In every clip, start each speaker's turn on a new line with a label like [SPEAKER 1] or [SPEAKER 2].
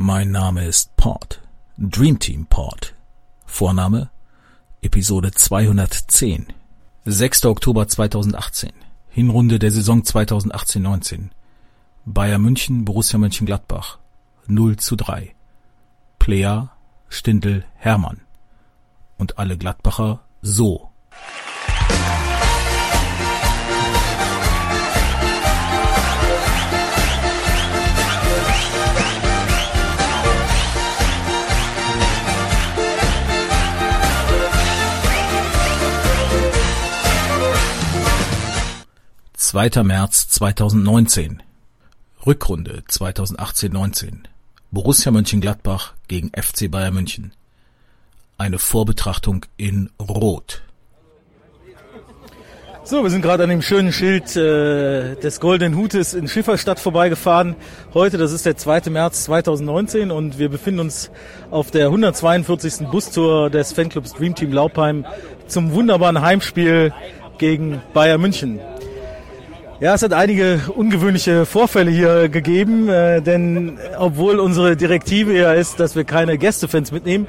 [SPEAKER 1] Mein Name ist Port. Dream Team Port. Vorname Episode 210. 6. Oktober 2018. Hinrunde der Saison 2018-19. Bayern München, Borussia Mönchengladbach. 0 zu 3. Player Stindl Hermann. Und alle Gladbacher so. Zweiter März 2019. Rückrunde 2018-19. Borussia Mönchengladbach gegen FC Bayern München. Eine Vorbetrachtung in Rot.
[SPEAKER 2] So, wir sind gerade an dem schönen Schild äh, des Goldenen Hutes in Schifferstadt vorbeigefahren. Heute, das ist der 2. März 2019 und wir befinden uns auf der 142. Bustour des Fanclubs Dream Team Laupheim zum wunderbaren Heimspiel gegen Bayern München. Ja, es hat einige ungewöhnliche Vorfälle hier gegeben, äh, denn obwohl unsere Direktive ja ist, dass wir keine Gästefans mitnehmen,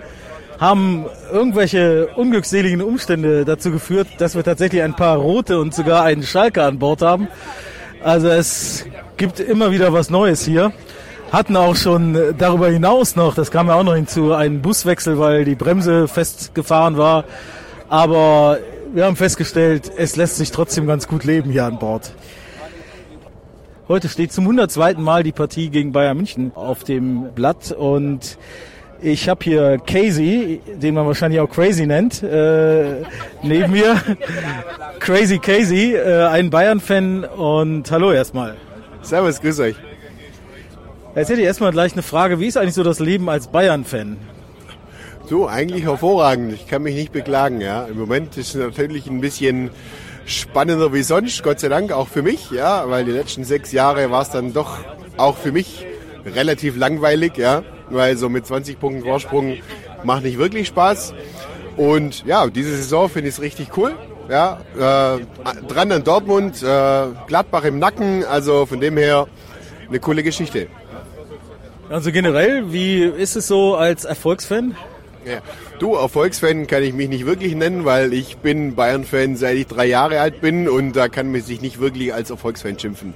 [SPEAKER 2] haben irgendwelche unglückseligen Umstände dazu geführt, dass wir tatsächlich ein paar rote und sogar einen Schalke an Bord haben. Also es gibt immer wieder was Neues hier. Hatten auch schon darüber hinaus noch, das kam ja auch noch hinzu, einen Buswechsel, weil die Bremse festgefahren war. Aber wir haben festgestellt, es lässt sich trotzdem ganz gut leben hier an Bord. Heute steht zum 102. Mal die Partie gegen Bayern München auf dem Blatt und ich habe hier Casey, den man wahrscheinlich auch Crazy nennt, äh, neben mir. Crazy Casey, äh, ein Bayern-Fan und hallo erstmal.
[SPEAKER 3] Servus, grüß euch.
[SPEAKER 2] Jetzt hätte ich erstmal gleich eine Frage, wie ist eigentlich so das Leben als Bayern-Fan?
[SPEAKER 3] So, eigentlich hervorragend. Ich kann mich nicht beklagen. Ja. Im Moment ist es natürlich ein bisschen spannender wie sonst, Gott sei Dank, auch für mich, ja, weil die letzten sechs Jahre war es dann doch auch für mich relativ langweilig, ja, weil so mit 20 Punkten Vorsprung macht nicht wirklich Spaß. Und ja, diese Saison finde ich es richtig cool. Ja, äh, dran an Dortmund, äh, Gladbach im Nacken, also von dem her eine coole Geschichte.
[SPEAKER 2] Also generell, wie ist es so als Erfolgsfan?
[SPEAKER 3] Ja. Du, Erfolgsfan kann ich mich nicht wirklich nennen, weil ich bin Bayern-Fan seit ich drei Jahre alt bin und da kann man sich nicht wirklich als Erfolgsfan schimpfen.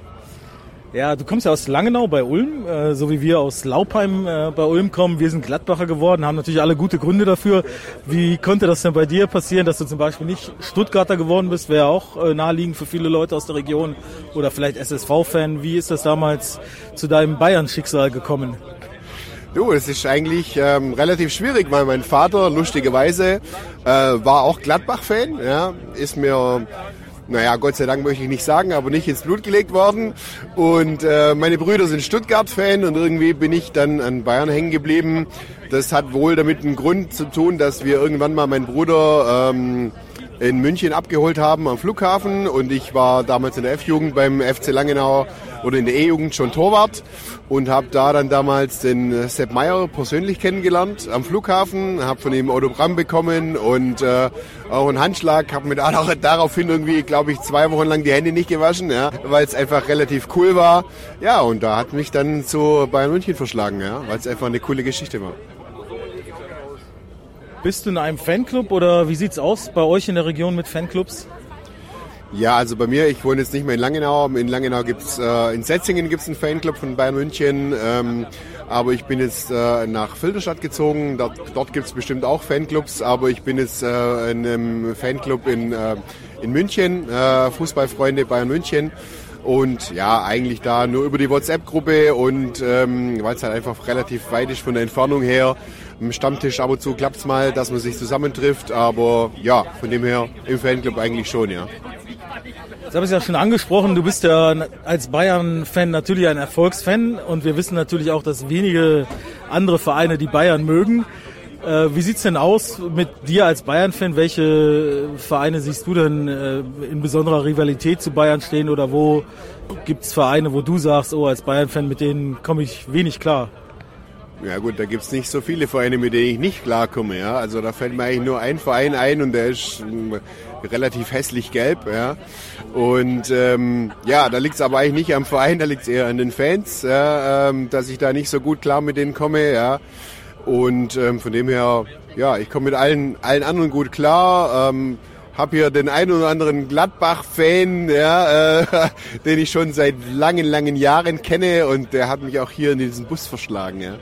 [SPEAKER 2] Ja, du kommst ja aus Langenau bei Ulm, äh, so wie wir aus Laupheim äh, bei Ulm kommen. Wir sind Gladbacher geworden, haben natürlich alle gute Gründe dafür. Wie konnte das denn bei dir passieren, dass du zum Beispiel nicht Stuttgarter geworden bist? Wäre auch äh, naheliegend für viele Leute aus der Region oder vielleicht SSV-Fan. Wie ist das damals zu deinem Bayern-Schicksal gekommen?
[SPEAKER 3] Du, es ist eigentlich ähm, relativ schwierig, weil mein Vater lustigerweise äh, war auch Gladbach-Fan. Ja, ist mir, naja, Gott sei Dank möchte ich nicht sagen, aber nicht ins Blut gelegt worden. Und äh, meine Brüder sind Stuttgart-Fan und irgendwie bin ich dann an Bayern hängen geblieben. Das hat wohl damit einen Grund zu tun, dass wir irgendwann mal meinen Bruder ähm, in München abgeholt haben am Flughafen und ich war damals in der F-Jugend beim FC Langenau oder in der E-Jugend schon Torwart und habe da dann damals den Sepp Meyer persönlich kennengelernt am Flughafen, habe von ihm Autogramm bekommen und äh, auch einen Handschlag, habe auch daraufhin irgendwie, glaube ich, zwei Wochen lang die Hände nicht gewaschen, ja, weil es einfach relativ cool war. Ja, und da hat mich dann zu Bayern München verschlagen, ja, weil es einfach eine coole Geschichte war.
[SPEAKER 2] Bist du in einem Fanclub oder wie sieht's aus bei euch in der Region mit Fanclubs?
[SPEAKER 3] Ja, also bei mir, ich wohne jetzt nicht mehr in Langenau. In Langenau gibt's äh, in Setzingen gibt's einen Fanclub von Bayern München. Ähm, aber ich bin jetzt äh, nach Filderstadt gezogen. Dort, dort gibt's bestimmt auch Fanclubs. Aber ich bin jetzt äh, in einem Fanclub in, äh, in München, äh, Fußballfreunde Bayern München. Und ja, eigentlich da nur über die WhatsApp-Gruppe und ähm, weil es halt einfach relativ weit ist von der Entfernung her. Im Stammtisch ab und zu klappt's mal, dass man sich zusammentrifft. Aber ja, von dem her im Fanclub eigentlich schon, ja.
[SPEAKER 2] Das habe ich ja schon angesprochen. Du bist ja als Bayern-Fan natürlich ein Erfolgsfan und wir wissen natürlich auch, dass wenige andere Vereine die Bayern mögen. Äh, wie sieht's denn aus mit dir als Bayern-Fan? Welche Vereine siehst du denn äh, in besonderer Rivalität zu Bayern stehen oder wo gibt's Vereine, wo du sagst, oh, als Bayern-Fan, mit denen komme ich wenig klar?
[SPEAKER 3] Ja gut, da gibt's nicht so viele Vereine, mit denen ich nicht klarkomme. Ja? Also da fällt mir eigentlich nur ein Verein ein und der ist ähm, relativ hässlich gelb. Ja? Und ähm, ja, da liegt's aber eigentlich nicht am Verein, da liegt's eher an den Fans, ja? ähm, dass ich da nicht so gut klar mit denen komme. Ja? Und ähm, von dem her, ja, ich komme mit allen, allen anderen gut klar. Ähm, hab hier den einen oder anderen Gladbach-Fan, ja, äh, den ich schon seit langen, langen Jahren kenne und der hat mich auch hier in diesen Bus verschlagen. Ja.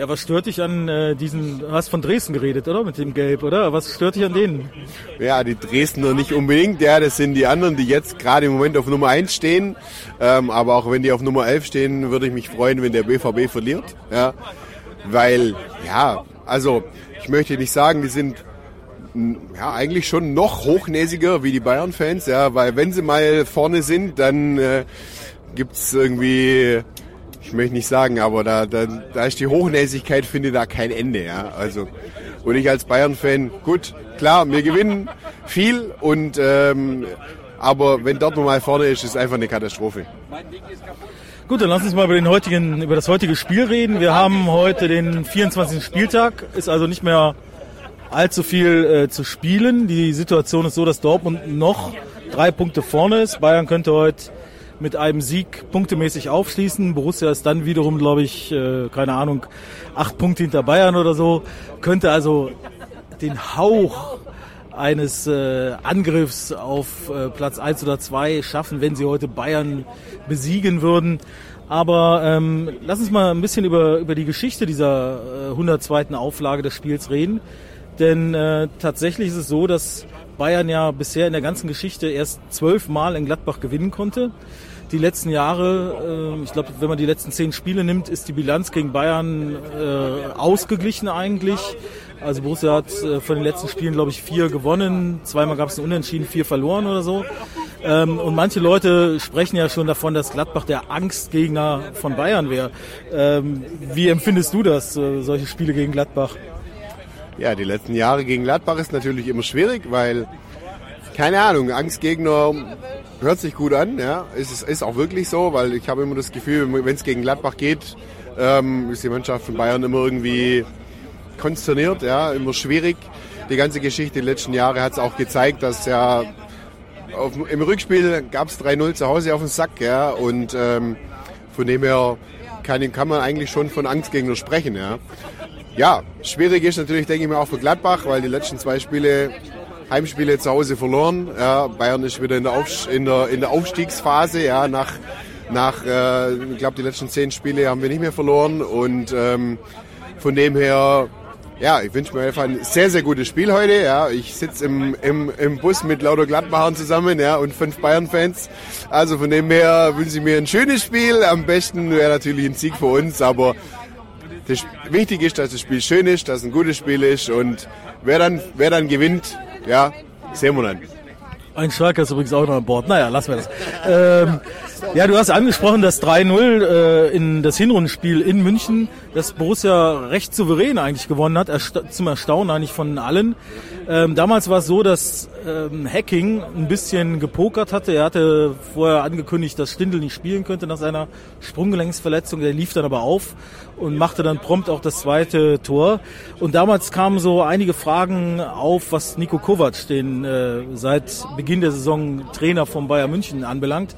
[SPEAKER 2] Ja, was stört dich an äh, diesen, du hast von Dresden geredet, oder? Mit dem Gelb, oder? Was stört dich an denen?
[SPEAKER 3] Ja, die Dresdner nicht unbedingt, ja, das sind die anderen, die jetzt gerade im Moment auf Nummer 1 stehen. Ähm, aber auch wenn die auf Nummer 11 stehen, würde ich mich freuen, wenn der BVB verliert. Ja, weil, ja, also ich möchte nicht sagen, die sind ja, eigentlich schon noch hochnäsiger wie die Bayern-Fans, ja, weil wenn sie mal vorne sind, dann äh, gibt's irgendwie, ich möchte nicht sagen, aber da, da, da ist die Hochnäsigkeit, finde da kein Ende, ja, also und ich als Bayern-Fan, gut, klar, wir gewinnen viel und ähm, aber wenn Dortmund mal vorne ist, ist es einfach eine Katastrophe.
[SPEAKER 2] Gut, dann lass uns mal über, den heutigen, über das heutige Spiel reden. Wir haben heute den 24. Spieltag, ist also nicht mehr allzu viel äh, zu spielen. Die Situation ist so, dass Dortmund noch drei Punkte vorne ist. Bayern könnte heute mit einem Sieg punktemäßig aufschließen. Borussia ist dann wiederum, glaube ich, äh, keine Ahnung, acht Punkte hinter Bayern oder so. Könnte also den Hauch eines äh, Angriffs auf äh, Platz eins oder zwei schaffen, wenn sie heute Bayern besiegen würden. Aber ähm, lass uns mal ein bisschen über, über die Geschichte dieser äh, 102. Auflage des Spiels reden. Denn äh, tatsächlich ist es so, dass Bayern ja bisher in der ganzen Geschichte erst zwölfmal in Gladbach gewinnen konnte. Die letzten Jahre, äh, ich glaube, wenn man die letzten zehn Spiele nimmt, ist die Bilanz gegen Bayern äh, ausgeglichen eigentlich. Also Borussia hat äh, von den letzten Spielen, glaube ich, vier gewonnen, zweimal gab es ein Unentschieden, vier verloren oder so. Ähm, und manche Leute sprechen ja schon davon, dass Gladbach der Angstgegner von Bayern wäre. Ähm, wie empfindest du das, solche Spiele gegen Gladbach?
[SPEAKER 3] Ja, die letzten Jahre gegen Gladbach ist natürlich immer schwierig, weil, keine Ahnung, Angstgegner hört sich gut an, ja, ist, ist auch wirklich so, weil ich habe immer das Gefühl, wenn es gegen Gladbach geht, ähm, ist die Mannschaft von Bayern immer irgendwie konsterniert, ja, immer schwierig. Die ganze Geschichte die letzten Jahre hat es auch gezeigt, dass ja auf, im Rückspiel gab es 3-0 zu Hause auf dem Sack, ja, und ähm, von dem her kann, kann man eigentlich schon von Angstgegner sprechen, ja. Ja, schwierig ist natürlich, denke ich mal, auch für Gladbach, weil die letzten zwei Spiele, Heimspiele zu Hause verloren. Ja, Bayern ist wieder in der, Auf, in der, in der Aufstiegsphase. Ja, nach, nach äh, ich glaube, die letzten zehn Spiele haben wir nicht mehr verloren. Und ähm, von dem her, ja, ich wünsche mir einfach ein sehr, sehr gutes Spiel heute. Ja, ich sitze im, im, im Bus mit lauter Gladbachern zusammen ja, und fünf Bayern-Fans. Also von dem her wünsche ich mir ein schönes Spiel. Am besten wäre natürlich ein Sieg für uns, aber das wichtig ist, dass das Spiel schön ist, dass es ein gutes Spiel ist und wer dann, wer dann gewinnt, ja, sehen wir dann.
[SPEAKER 2] Ein Schalker ist übrigens auch noch an Bord. Naja, lassen wir das. Ähm, ja, du hast angesprochen, das 3-0 äh, in das Hinrundenspiel in München, das Borussia recht souverän eigentlich gewonnen hat, ersta zum Erstaunen eigentlich von allen. Ähm, damals war es so, dass ähm, Hacking ein bisschen gepokert hatte. Er hatte vorher angekündigt, dass Stindl nicht spielen könnte nach seiner Sprunggelenksverletzung. Der lief dann aber auf und machte dann prompt auch das zweite Tor. Und damals kamen so einige Fragen auf, was Nico Kovac, den äh, seit Beginn der Saison Trainer von Bayern München anbelangt.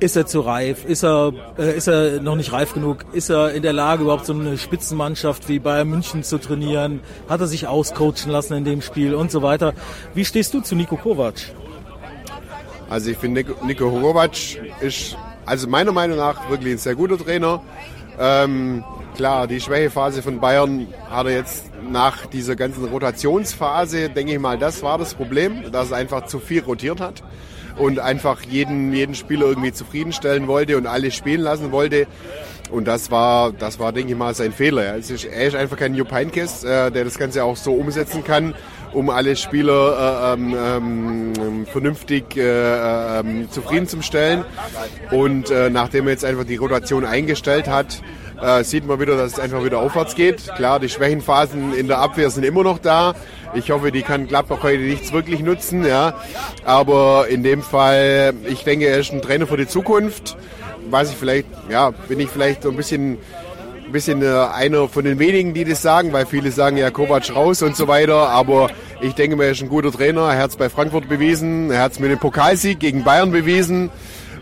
[SPEAKER 2] Ist er zu reif? Ist er, äh, ist er noch nicht reif genug? Ist er in der Lage, überhaupt so eine Spitzenmannschaft wie Bayern München zu trainieren? Hat er sich auscoachen lassen in dem Spiel und so weiter? Wie stehst du zu Nico Kovac?
[SPEAKER 3] Also ich finde, Nico Kovac ist, also meiner Meinung nach, wirklich ein sehr guter Trainer. Ähm, klar, die Schwächephase von Bayern hat er jetzt nach dieser ganzen Rotationsphase, denke ich mal, das war das Problem, dass er einfach zu viel rotiert hat und einfach jeden, jeden Spieler irgendwie zufriedenstellen wollte und alle spielen lassen wollte. Und das war, das war, denke ich mal, sein Fehler. Er ist, er ist einfach kein Jupp Heynckes, äh, der das Ganze auch so umsetzen kann, um alle Spieler äh, ähm, ähm, vernünftig äh, ähm, zufriedenzustellen. Und äh, nachdem er jetzt einfach die Rotation eingestellt hat, äh, sieht man wieder, dass es einfach wieder aufwärts geht. Klar, die Schwächenphasen in der Abwehr sind immer noch da. Ich hoffe, die kann Gladbach heute nichts wirklich nutzen. Ja. Aber in dem Fall, ich denke, er ist ein Trainer für die Zukunft. Weiß ich vielleicht, ja, bin ich vielleicht so ein bisschen ein bisschen äh, einer von den wenigen, die das sagen, weil viele sagen ja Kovac raus und so weiter. Aber ich denke mal, er ist ein guter Trainer. Er hat es bei Frankfurt bewiesen. Er hat es mit dem Pokalsieg gegen Bayern bewiesen.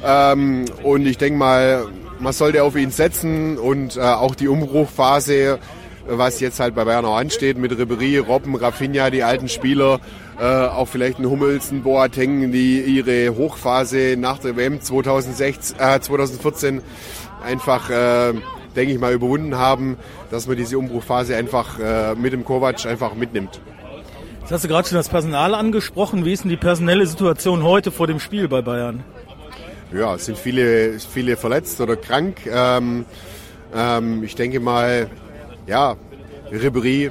[SPEAKER 3] Ähm, und ich denke mal, man sollte auf ihn setzen und äh, auch die Umbruchphase, was jetzt halt bei Bayern auch ansteht, mit Ribery, Robben, Rafinha, die alten Spieler, äh, auch vielleicht ein Hummels, ein Boateng, die ihre Hochphase nach der WM 2016, äh, 2014 einfach, äh, denke ich mal, überwunden haben, dass man diese Umbruchphase einfach äh, mit dem Kovac einfach mitnimmt.
[SPEAKER 2] Jetzt hast du gerade schon das Personal angesprochen. Wie ist denn die personelle Situation heute vor dem Spiel bei Bayern?
[SPEAKER 3] Ja, es sind viele, viele verletzt oder krank. Ähm, ähm, ich denke mal, ja, Ribery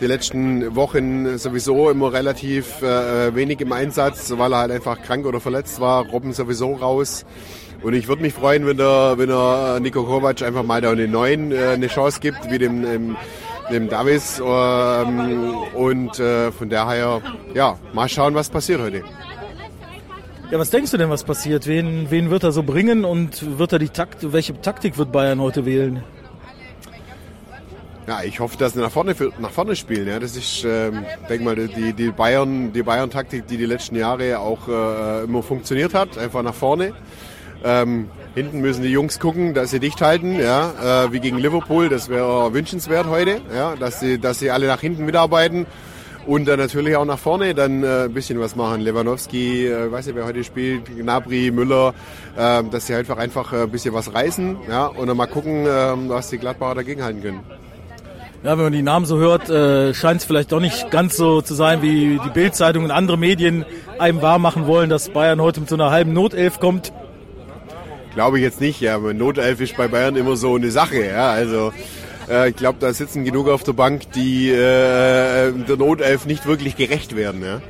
[SPEAKER 3] die letzten Wochen sowieso immer relativ äh, wenig im Einsatz, weil er halt einfach krank oder verletzt war. Robben sowieso raus. Und ich würde mich freuen, wenn der, wenn der Nico Kovac einfach mal da den neuen äh, eine Chance gibt, wie dem, dem, dem Davis. Ähm, und äh, von daher, ja, mal schauen, was passiert heute.
[SPEAKER 2] Ja, was denkst du denn, was passiert? Wen, wen wird er so bringen und wird er die Takt, welche Taktik wird Bayern heute wählen?
[SPEAKER 3] Ja, ich hoffe, dass sie nach vorne, nach vorne spielen. Ja, das ist, ähm, denk mal, die, die Bayern, die Bayern-Taktik, die die letzten Jahre auch äh, immer funktioniert hat, einfach nach vorne. Ähm, hinten müssen die Jungs gucken, dass sie dicht halten, ja, äh, wie gegen Liverpool. Das wäre wünschenswert heute, ja, dass sie, dass sie alle nach hinten mitarbeiten und dann natürlich auch nach vorne dann äh, ein bisschen was machen. Lewandowski, äh, weiß nicht, wer heute spielt, Gnabry, Müller, äh, dass sie einfach einfach äh, ein bisschen was reißen, ja, und dann mal gucken, äh, was die Gladbacher dagegen halten können.
[SPEAKER 2] Ja, wenn man die Namen so hört, äh, scheint es vielleicht doch nicht ganz so zu sein, wie die Bildzeitung und andere Medien einem wahrmachen wollen, dass Bayern heute mit so einer halben Notelf kommt.
[SPEAKER 3] Glaube ich jetzt nicht, ja. Aber Notelf ist bei Bayern immer so eine Sache, ja. Also äh, ich glaube, da sitzen genug auf der Bank, die äh, der Notelf nicht wirklich gerecht werden, ja.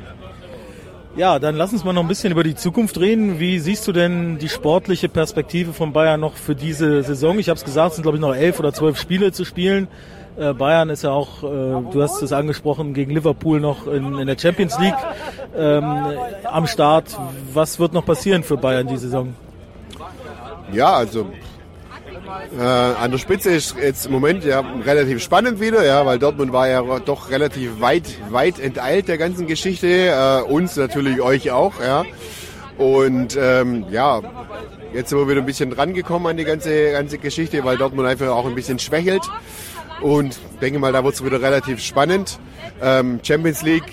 [SPEAKER 2] Ja, dann lass uns mal noch ein bisschen über die Zukunft reden. Wie siehst du denn die sportliche Perspektive von Bayern noch für diese Saison? Ich habe es gesagt, es sind glaube ich noch elf oder zwölf Spiele zu spielen. Äh, Bayern ist ja auch, äh, du hast es angesprochen, gegen Liverpool noch in, in der Champions League ähm, am Start. Was wird noch passieren für Bayern die Saison?
[SPEAKER 3] Ja, also äh, an der Spitze ist jetzt im Moment ja relativ spannend wieder, ja, weil Dortmund war ja doch relativ weit, weit enteilt der ganzen Geschichte. Äh, uns natürlich euch auch, ja. Und ähm, ja, jetzt sind wir wieder ein bisschen drangekommen an die ganze, ganze Geschichte, weil Dortmund einfach auch ein bisschen schwächelt. Und denke mal, da wird es wieder relativ spannend. Ähm, Champions League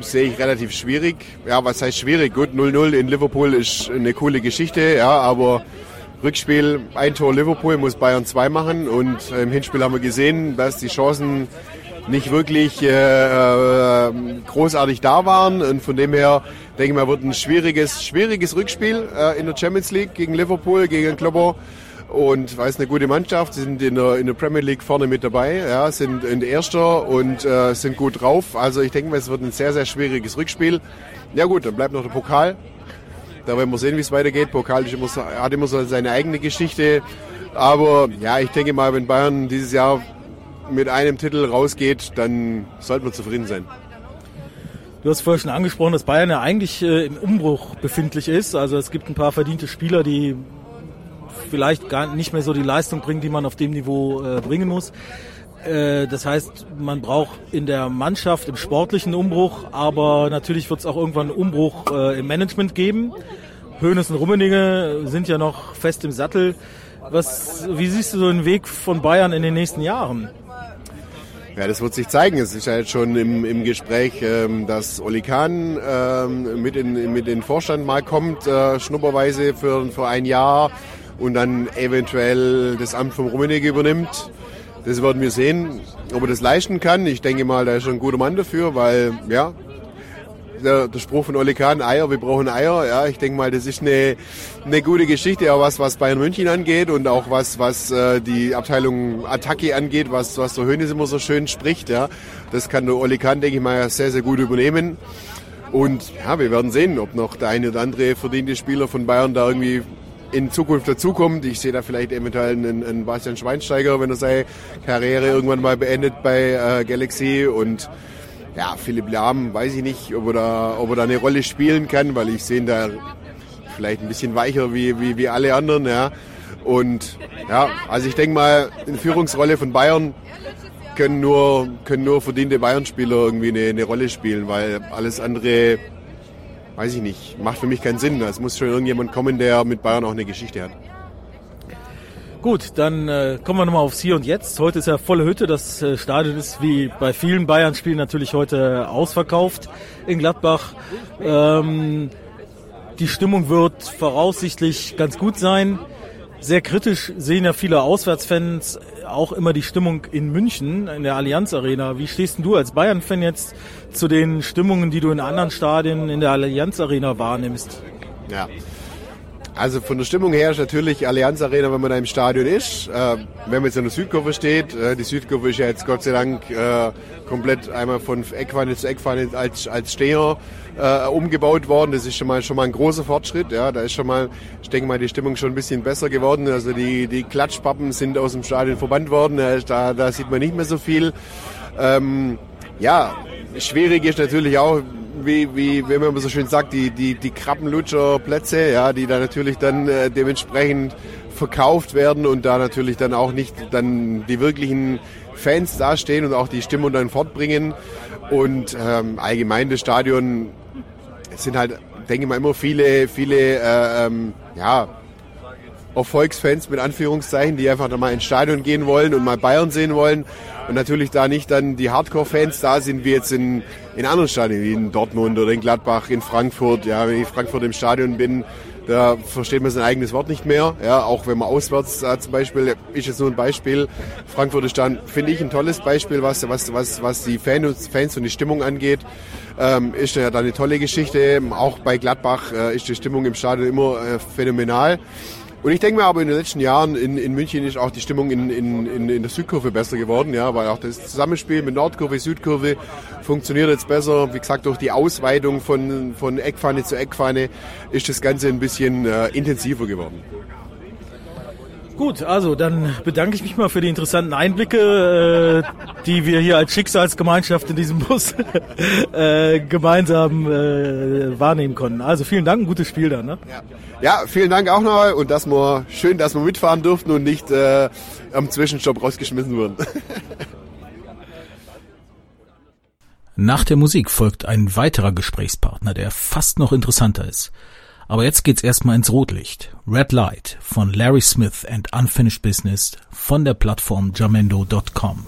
[SPEAKER 3] sehe ich relativ schwierig. Ja, was heißt schwierig? Gut, 0-0 in Liverpool ist eine coole Geschichte, ja, aber Rückspiel, ein Tor Liverpool, muss Bayern 2 machen und im Hinspiel haben wir gesehen, dass die Chancen nicht wirklich äh, äh, großartig da waren und von dem her denke ich mal, wird ein schwieriges, schwieriges Rückspiel äh, in der Champions League gegen Liverpool, gegen Klopper und weil es eine gute Mannschaft, sie sind in der, in der Premier League vorne mit dabei, ja, sind in der Erster und äh, sind gut drauf. Also ich denke mal, es wird ein sehr, sehr schwieriges Rückspiel. Ja gut, dann bleibt noch der Pokal. Da werden wir sehen, wie es weitergeht. Pokal immer so, hat immer so seine eigene Geschichte. Aber ja, ich denke mal, wenn Bayern dieses Jahr mit einem Titel rausgeht, dann sollten wir zufrieden sein.
[SPEAKER 2] Du hast vorher schon angesprochen, dass Bayern ja eigentlich äh, im Umbruch befindlich ist. Also es gibt ein paar verdiente Spieler, die vielleicht gar nicht mehr so die Leistung bringen, die man auf dem Niveau äh, bringen muss. Äh, das heißt, man braucht in der Mannschaft im sportlichen Umbruch, aber natürlich wird es auch irgendwann einen Umbruch äh, im Management geben. Hönes und Rummenigge sind ja noch fest im Sattel. Was, wie siehst du so den Weg von Bayern in den nächsten Jahren?
[SPEAKER 3] Ja, das wird sich zeigen. Es ist ja jetzt schon im, im Gespräch, ähm, dass Oli Kahn ähm, mit, in, mit in den Vorstand mal kommt, äh, schnupperweise für, für ein Jahr und dann eventuell das Amt vom Rummenigge übernimmt. Das werden wir sehen, ob er das leisten kann. Ich denke mal, da ist schon ein guter Mann dafür, weil, ja, der, der Spruch von Oli Kahn, Eier, wir brauchen Eier. Ja, ich denke mal, das ist eine, eine gute Geschichte, auch was, was Bayern München angeht und auch was, was äh, die Abteilung Attacke angeht, was, was der Hönes immer so schön spricht. Ja, das kann der Oli Kahn, denke ich mal, sehr, sehr gut übernehmen. Und ja, wir werden sehen, ob noch der eine oder andere verdiente Spieler von Bayern da irgendwie in Zukunft dazukommt. Ich sehe da vielleicht eventuell einen, einen Bastian Schweinsteiger, wenn er seine Karriere irgendwann mal beendet bei äh, Galaxy und ja, Philipp Lahm, weiß ich nicht, ob er, da, ob er da eine Rolle spielen kann, weil ich sehe ihn da vielleicht ein bisschen weicher wie, wie, wie alle anderen, ja. Und ja, also ich denke mal, in Führungsrolle von Bayern können nur, können nur verdiente Bayern-Spieler irgendwie eine, eine Rolle spielen, weil alles andere, weiß ich nicht, macht für mich keinen Sinn. Es muss schon irgendjemand kommen, der mit Bayern auch eine Geschichte hat.
[SPEAKER 2] Gut, dann äh, kommen wir nochmal aufs Hier und Jetzt. Heute ist ja volle Hütte. Das äh, Stadion ist wie bei vielen Bayern-Spielen natürlich heute ausverkauft in Gladbach. Ähm, die Stimmung wird voraussichtlich ganz gut sein. Sehr kritisch sehen ja viele Auswärtsfans auch immer die Stimmung in München, in der Allianz Arena. Wie stehst du als Bayern-Fan jetzt zu den Stimmungen, die du in anderen Stadien in der Allianz Arena wahrnimmst?
[SPEAKER 3] Ja. Also von der Stimmung her ist natürlich Allianz Arena, wenn man da im Stadion ist. Äh, wenn man jetzt an der Südkurve steht, äh, die Südkurve ist ja jetzt Gott sei Dank äh, komplett einmal von Eckpfanne zu Eckpfanne als, als Steher äh, umgebaut worden. Das ist schon mal, schon mal ein großer Fortschritt. Ja, da ist schon mal, ich denke mal, die Stimmung schon ein bisschen besser geworden. Also die, die Klatschpappen sind aus dem Stadion verbannt worden. Da, da sieht man nicht mehr so viel. Ähm, ja, schwierig ist natürlich auch, wie, wie, wie man so schön sagt, die, die, die Krabbenlutscherplätze, ja, die da natürlich dann äh, dementsprechend verkauft werden und da natürlich dann auch nicht dann die wirklichen Fans dastehen und auch die Stimmung dann fortbringen. Und ähm, allgemein das Stadion es sind halt, denke ich mal, immer viele, viele äh, ähm, ja, Erfolgsfans mit Anführungszeichen, die einfach mal ins Stadion gehen wollen und mal Bayern sehen wollen. Und natürlich da nicht dann die Hardcore-Fans da sind, wie jetzt in, in anderen Stadien, wie in Dortmund oder in Gladbach, in Frankfurt. Ja, wenn ich in Frankfurt im Stadion bin, da versteht man sein eigenes Wort nicht mehr. Ja, auch wenn man auswärts äh, zum Beispiel, ist jetzt nur ein Beispiel. Frankfurt ist dann, finde ich, ein tolles Beispiel, was, was, was, was die Fans, Fans und die Stimmung angeht. Ähm, ist ja dann eine tolle Geschichte. Auch bei Gladbach äh, ist die Stimmung im Stadion immer äh, phänomenal. Und ich denke mir aber in den letzten Jahren in, in München ist auch die Stimmung in, in, in, in der Südkurve besser geworden, ja, weil auch das Zusammenspiel mit Nordkurve, Südkurve funktioniert jetzt besser. Wie gesagt, durch die Ausweitung von, von Eckpfanne zu Eckpfanne ist das Ganze ein bisschen äh, intensiver geworden.
[SPEAKER 2] Gut, also dann bedanke ich mich mal für die interessanten Einblicke, äh, die wir hier als Schicksalsgemeinschaft in diesem Bus äh, gemeinsam äh, wahrnehmen konnten. Also vielen Dank, ein gutes Spiel dann. Ne?
[SPEAKER 3] Ja. ja, vielen Dank auch noch und dass wir schön, dass wir mitfahren durften und nicht äh, am Zwischenstopp rausgeschmissen wurden.
[SPEAKER 1] Nach der Musik folgt ein weiterer Gesprächspartner, der fast noch interessanter ist. Aber jetzt geht's erstmal ins Rotlicht. Red Light von Larry Smith and Unfinished Business von der Plattform jamendo.com.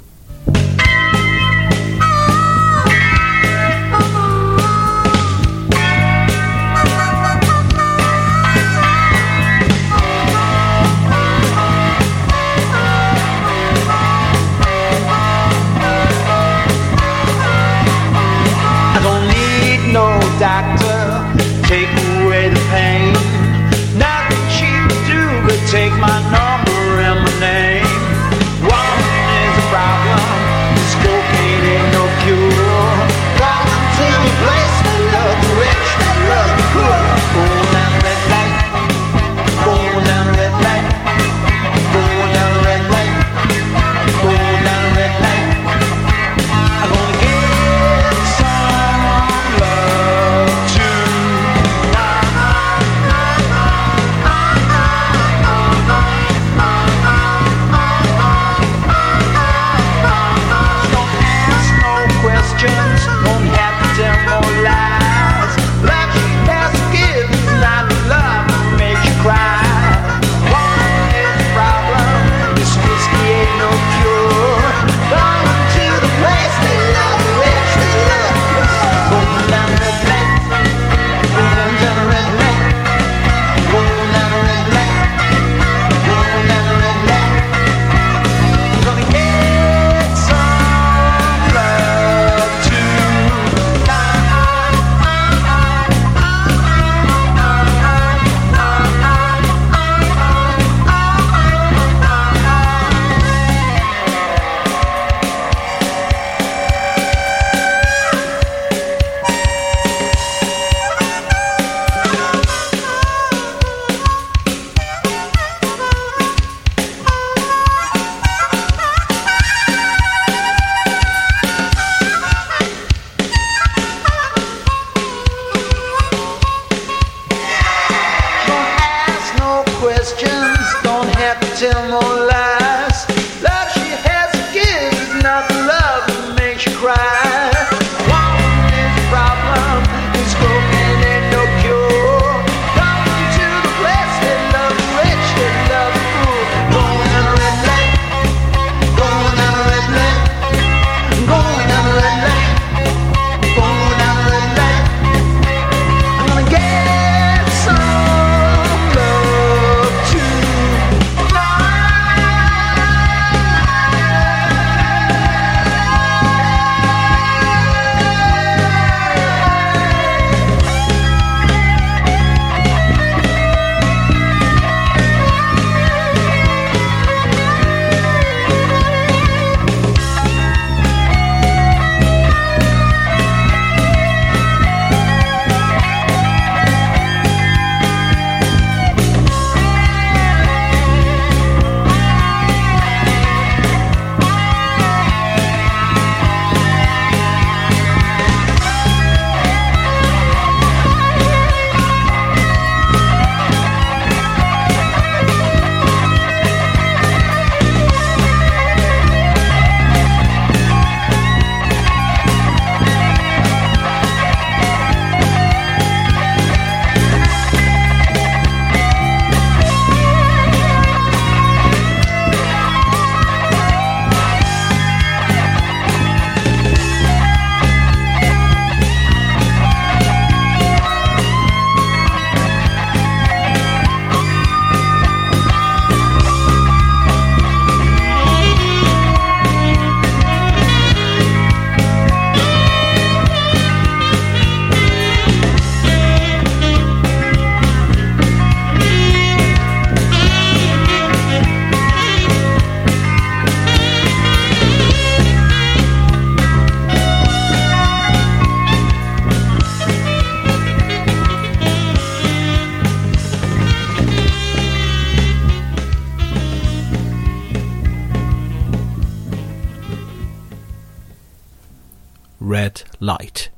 [SPEAKER 1] Light.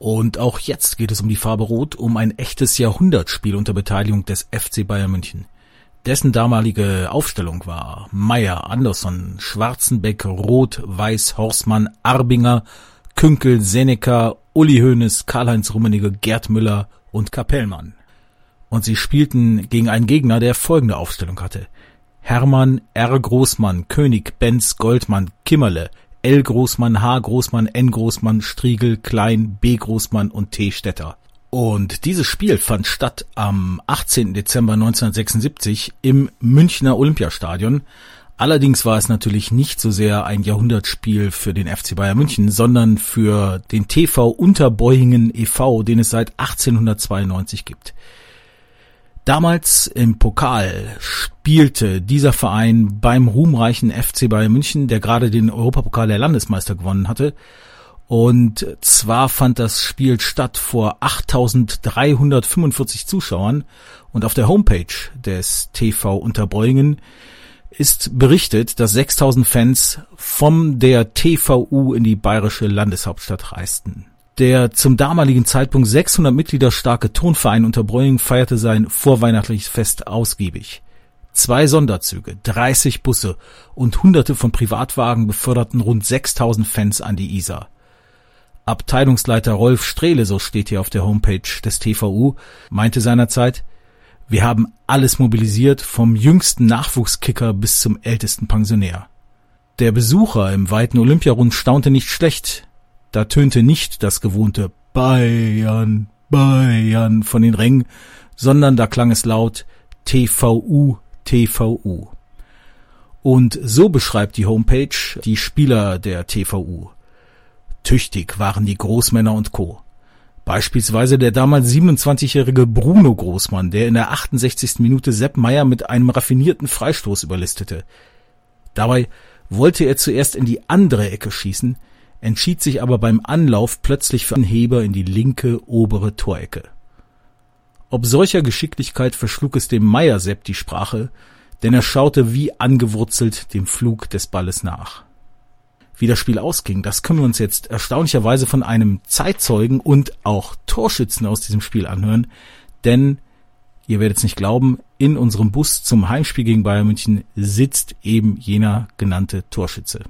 [SPEAKER 1] Und auch jetzt geht es um die Farbe Rot, um ein echtes Jahrhundertspiel unter Beteiligung des FC Bayern München. Dessen damalige Aufstellung war Meyer, Andersson, Schwarzenbeck, Roth, Weiß, Horstmann, Arbinger, Künkel, Seneca, Uli Hoeneß, Karl-Heinz Rummenigge, Gerd Müller und Kapellmann. Und sie spielten gegen einen Gegner, der folgende Aufstellung hatte. Hermann, R. Großmann, König, Benz, Goldmann, Kimmerle, L. Großmann, H. Großmann, N. Großmann, Striegel, Klein, B. Großmann und T. Stetter. Und dieses Spiel fand statt am 18. Dezember 1976 im Münchner Olympiastadion. Allerdings war es natürlich nicht so sehr ein Jahrhundertspiel für den FC Bayern München, sondern für den TV Unterbeuingen e.V., den es seit 1892 gibt. Damals im Pokal spielte dieser Verein beim ruhmreichen FC Bayern München, der gerade den Europapokal der Landesmeister gewonnen hatte. Und zwar fand das Spiel statt vor 8345 Zuschauern und auf der Homepage des TV Unterbeuingen ist berichtet, dass 6000 Fans vom der TVU in die bayerische Landeshauptstadt reisten. Der zum damaligen Zeitpunkt 600 Mitglieder starke Tonverein Unterbräuning feierte sein vorweihnachtliches Fest ausgiebig. Zwei Sonderzüge, 30 Busse und hunderte von Privatwagen beförderten rund 6000 Fans an die Isar. Abteilungsleiter Rolf Strehle, so steht hier auf der Homepage des TVU, meinte seinerzeit, wir haben alles mobilisiert, vom jüngsten Nachwuchskicker bis zum ältesten Pensionär. Der Besucher im weiten Olympiarund staunte nicht schlecht, da tönte nicht das gewohnte Bayern, Bayern von den Rängen, sondern da klang es laut TVU, TVU. Und so beschreibt die Homepage die Spieler der TVU. Tüchtig waren die Großmänner und Co. Beispielsweise der damals 27-jährige Bruno Großmann, der in der 68. Minute Sepp Meyer mit einem raffinierten Freistoß überlistete. Dabei wollte er zuerst in die andere Ecke schießen, entschied sich aber beim Anlauf plötzlich für einen Heber in die linke obere Torecke. Ob solcher Geschicklichkeit verschlug es dem Meiersepp die Sprache, denn er schaute wie angewurzelt dem Flug des Balles nach. Wie das Spiel ausging, das können wir uns jetzt erstaunlicherweise von einem Zeitzeugen und auch Torschützen aus diesem Spiel anhören, denn ihr werdet es nicht glauben, in unserem Bus zum Heimspiel gegen Bayern München sitzt eben jener genannte Torschütze.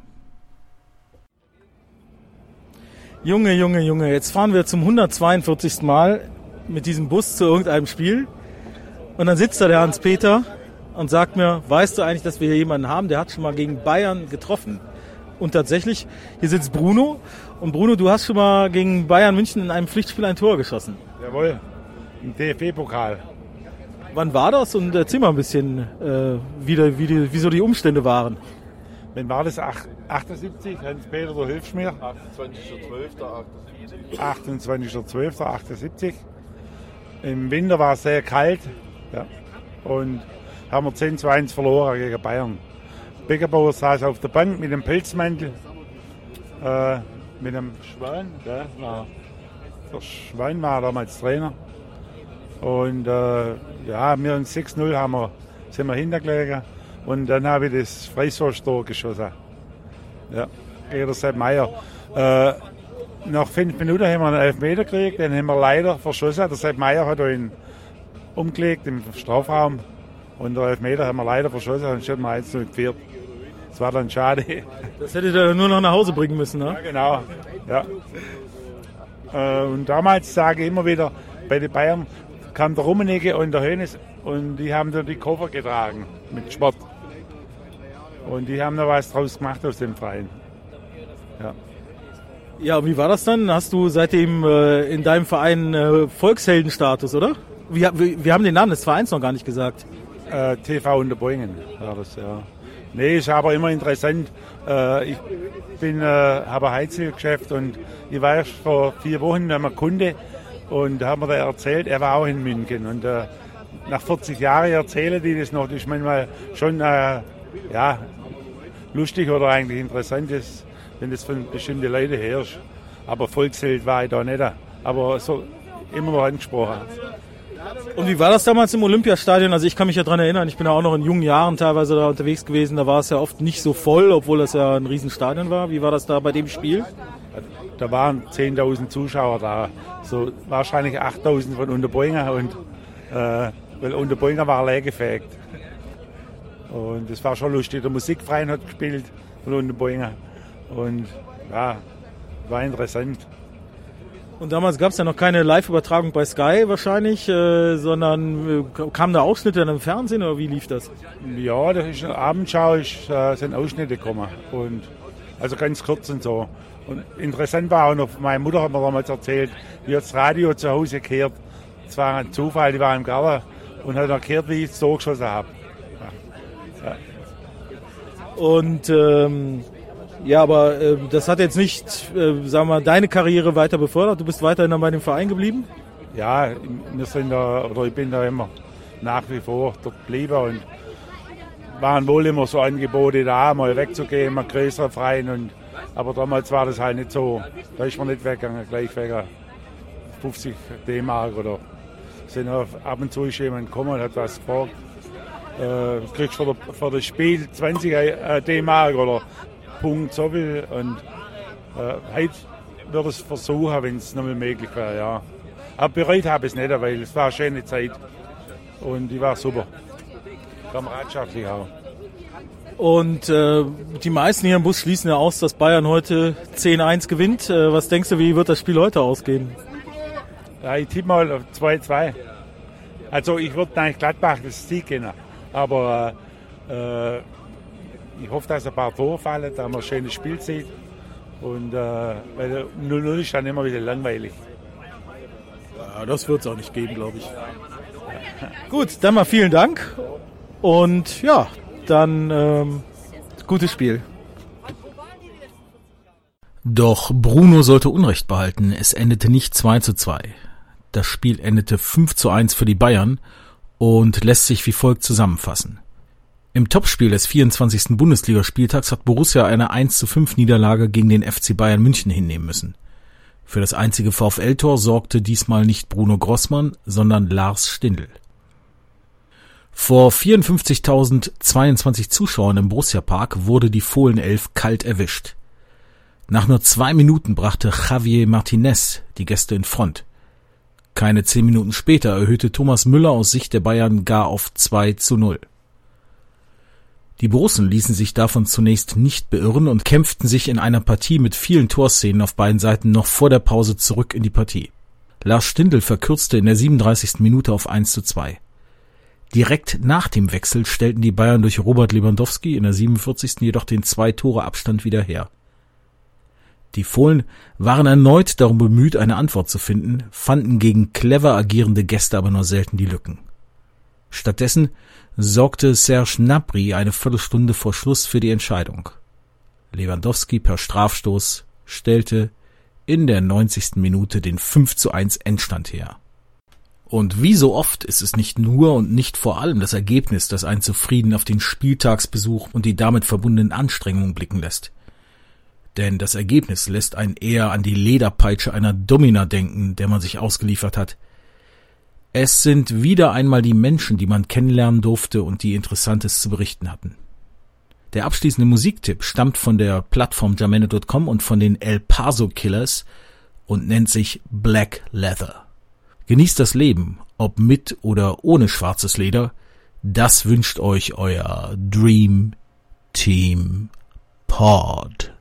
[SPEAKER 2] Junge, Junge, Junge, jetzt fahren wir zum 142. Mal mit diesem Bus zu irgendeinem Spiel. Und dann sitzt da der Hans-Peter und sagt mir, weißt du eigentlich, dass wir hier jemanden haben, der hat schon mal gegen Bayern getroffen? Und tatsächlich, hier sitzt Bruno. Und Bruno, du hast schon mal gegen Bayern München in einem Pflichtspiel ein Tor geschossen.
[SPEAKER 4] Jawohl, im DFB-Pokal.
[SPEAKER 2] Wann war das? Und erzähl mal ein bisschen, äh, wie, die, wie, die, wie so die Umstände waren.
[SPEAKER 4] Wann war das? 78? Hans-Peter, du hilfst mir. 28.12.78. Im Winter war es sehr kalt. Ja. Und haben wir 10 zu 1 verloren gegen Bayern. Beckerbauer saß auf der Bank mit dem Pelzmantel, äh, mit dem Schwein. Der, war, der Schwein war damals Trainer. Und äh, ja, wir uns 6-0 haben wir, sind wir hintergelegen. Und dann habe ich das Freistoßtor geschossen. Ja, gegen der Sepp Meier. Äh, nach fünf Minuten haben wir einen Elfmeter gekriegt, den haben wir leider verschossen. Der Sepp Meier hat ihn umgelegt im Strafraum. Und der Elfmeter haben wir leider verschossen, dann steht man 1 geführt. Das war dann schade.
[SPEAKER 2] Das hättet ihr nur noch nach Hause bringen müssen, ne?
[SPEAKER 4] Ja, genau. Ja. Äh, und damals sage ich immer wieder, bei den Bayern kam der Rummenigge und der Hönes und die haben da die Koffer getragen mit Sport. Und die haben da was draus gemacht aus dem Verein. Ja.
[SPEAKER 2] Ja, wie war das dann? Hast du seitdem äh, in deinem Verein äh, Volksheldenstatus, oder? Wir, wir, wir haben den Namen des Vereins noch gar nicht gesagt.
[SPEAKER 4] Äh, TV Unterbringen war das, ja. Nee, ist aber immer interessant. Äh, ich bin, äh, habe ein Heizölgeschäft und ich war erst vor vier Wochen bei einem Kunde und da haben wir da erzählt, er war auch in München. Und äh, nach 40 Jahren erzählen die das noch. Das ist manchmal schon ja, lustig oder eigentlich interessant, ist, wenn das von bestimmten Leuten herrscht. Aber Volksheld war ich da nicht. Aber so immer noch angesprochen.
[SPEAKER 2] Und wie war das damals im Olympiastadion? Also ich kann mich ja daran erinnern, ich bin ja auch noch in jungen Jahren teilweise da unterwegs gewesen. Da war es ja oft nicht so voll, obwohl das ja ein Riesenstadion war. Wie war das da bei dem Spiel?
[SPEAKER 4] da waren 10.000 Zuschauer da. So wahrscheinlich 8.000 von Unterbringer und äh, weil Unterbringer war leergefegt. Und das war schon lustig. Der Musikverein hat gespielt von Unterbringer. Und ja, war interessant.
[SPEAKER 2] Und damals gab es ja noch keine Live-Übertragung bei Sky wahrscheinlich, äh, sondern äh, kamen da Ausschnitte dann im Fernsehen oder wie lief das?
[SPEAKER 4] Ja, das ist eine Abendschau, ist, äh, sind Ausschnitte gekommen. Und also ganz kurz und so. Und interessant war auch noch, meine Mutter hat mir damals erzählt, wie das Radio zu Hause gehört. Es war ein Zufall, die war im Garten und hat erklärt, wie ich es so geschossen habe.
[SPEAKER 2] Und ähm, ja, aber äh, das hat jetzt nicht, äh, sagen wir, deine Karriere weiter befördert. Du bist weiterhin bei dem Verein geblieben?
[SPEAKER 4] Ja, wir sind da, oder ich bin da immer nach wie vor dort geblieben und waren wohl immer so Angebote da, mal wegzugehen, mal größere Verein. Und, aber damals war das halt nicht so. Da ist man nicht weggegangen, gleich wegen 50 D-Mark oder sind ab und zu ist jemand gekommen und hat was gefragt. Äh, kriegst für, der, für das Spiel 20 äh, D-Mark oder Punkt so viel. Und äh, heute würde ich es versuchen, wenn es noch mal möglich wäre, ja. Aber bereut habe ich es nicht, weil es war eine schöne Zeit und die war super. Kameradschaftlich auch.
[SPEAKER 2] Und äh, die meisten hier im Bus schließen ja aus, dass Bayern heute 10-1 gewinnt. Äh, was denkst du, wie wird das Spiel heute ausgehen?
[SPEAKER 4] Ja, ich tippe mal auf 2-2. Also ich würde eigentlich Gladbach das Sieg gehen. Aber äh, ich hoffe, dass ein paar Tore fallen, dass man ein schönes Spiel sieht. Und äh, weil 0-0 ist dann immer wieder langweilig.
[SPEAKER 2] Ja, das wird es auch nicht geben, glaube ich. Gut, dann mal vielen Dank. Und ja, dann ähm, gutes Spiel.
[SPEAKER 1] Doch Bruno sollte Unrecht behalten. Es endete nicht 2 zu 2. Das Spiel endete 5 zu 1 für die Bayern und lässt sich wie folgt zusammenfassen. Im Topspiel des 24. Bundesligaspieltags hat Borussia eine 1 zu 5 Niederlage gegen den FC Bayern München hinnehmen müssen. Für das einzige VfL-Tor sorgte diesmal nicht Bruno Grossmann, sondern Lars Stindl. Vor 54.022 Zuschauern im Borussia Park wurde die Fohlenelf kalt erwischt. Nach nur zwei Minuten brachte Javier Martinez die Gäste in Front. Keine zehn Minuten später erhöhte Thomas Müller aus Sicht der Bayern gar auf 2 zu 0. Die Borussen ließen sich davon zunächst nicht beirren und kämpften sich in einer Partie mit vielen Torszenen auf beiden Seiten noch vor der Pause zurück in die Partie. Lars Stindl verkürzte in der 37. Minute auf 1 zu 2. Direkt nach dem Wechsel stellten die Bayern durch Robert Lewandowski in der 47. jedoch den zwei Tore Abstand wieder her. Die Fohlen waren erneut darum bemüht, eine Antwort zu finden, fanden gegen clever agierende Gäste aber nur selten die Lücken. Stattdessen sorgte Serge Gnabry eine Viertelstunde vor Schluss für die Entscheidung. Lewandowski per Strafstoß stellte in der 90. Minute den 5 zu 1 Endstand her. Und wie so oft ist es nicht nur und nicht vor allem das Ergebnis, das einen zufrieden auf den Spieltagsbesuch und die damit verbundenen Anstrengungen blicken lässt. Denn das Ergebnis lässt einen eher an die Lederpeitsche einer Domina denken, der man sich ausgeliefert hat – es sind wieder einmal die Menschen, die man kennenlernen durfte und die Interessantes zu berichten hatten. Der abschließende Musiktipp stammt von der Plattform jamene.com und von den El Paso Killers und nennt sich Black Leather. Genießt das Leben, ob mit oder ohne schwarzes Leder, das wünscht euch euer Dream Team Pod.